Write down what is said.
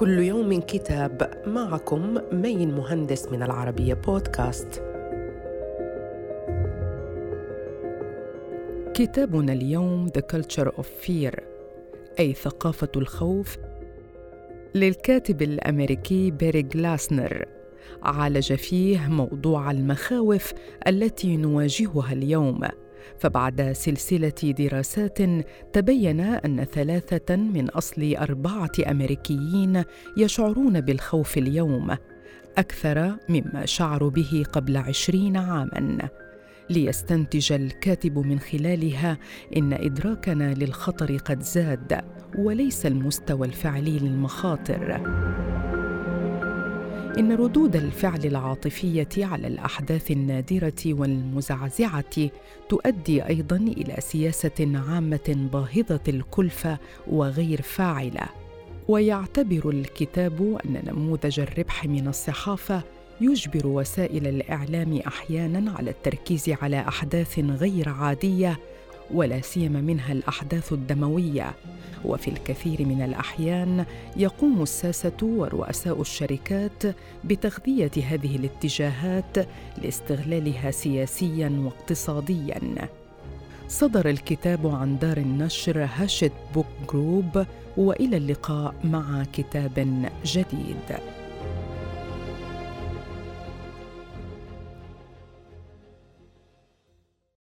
كل يوم كتاب معكم مين مهندس من العربية بودكاست. كتابنا اليوم The Culture of Fear أي ثقافة الخوف للكاتب الأمريكي بيري جلاسنر عالج فيه موضوع المخاوف التي نواجهها اليوم فبعد سلسلة دراسات تبين أن ثلاثة من أصل أربعة أمريكيين يشعرون بالخوف اليوم أكثر مما شعروا به قبل عشرين عاما. ليستنتج الكاتب من خلالها إن إدراكنا للخطر قد زاد وليس المستوى الفعلي للمخاطر. إن ردود الفعل العاطفية على الأحداث النادرة والمزعزعة تؤدي أيضا إلى سياسة عامة باهظة الكلفة وغير فاعلة. ويعتبر الكتاب أن نموذج الربح من الصحافة يجبر وسائل الإعلام أحيانا على التركيز على أحداث غير عادية ولا سيما منها الأحداث الدموية. وفي الكثير من الأحيان يقوم الساسة ورؤساء الشركات بتغذية هذه الاتجاهات لاستغلالها سياسيا واقتصاديا. صدر الكتاب عن دار النشر Hachette Book Group وإلى اللقاء مع كتاب جديد.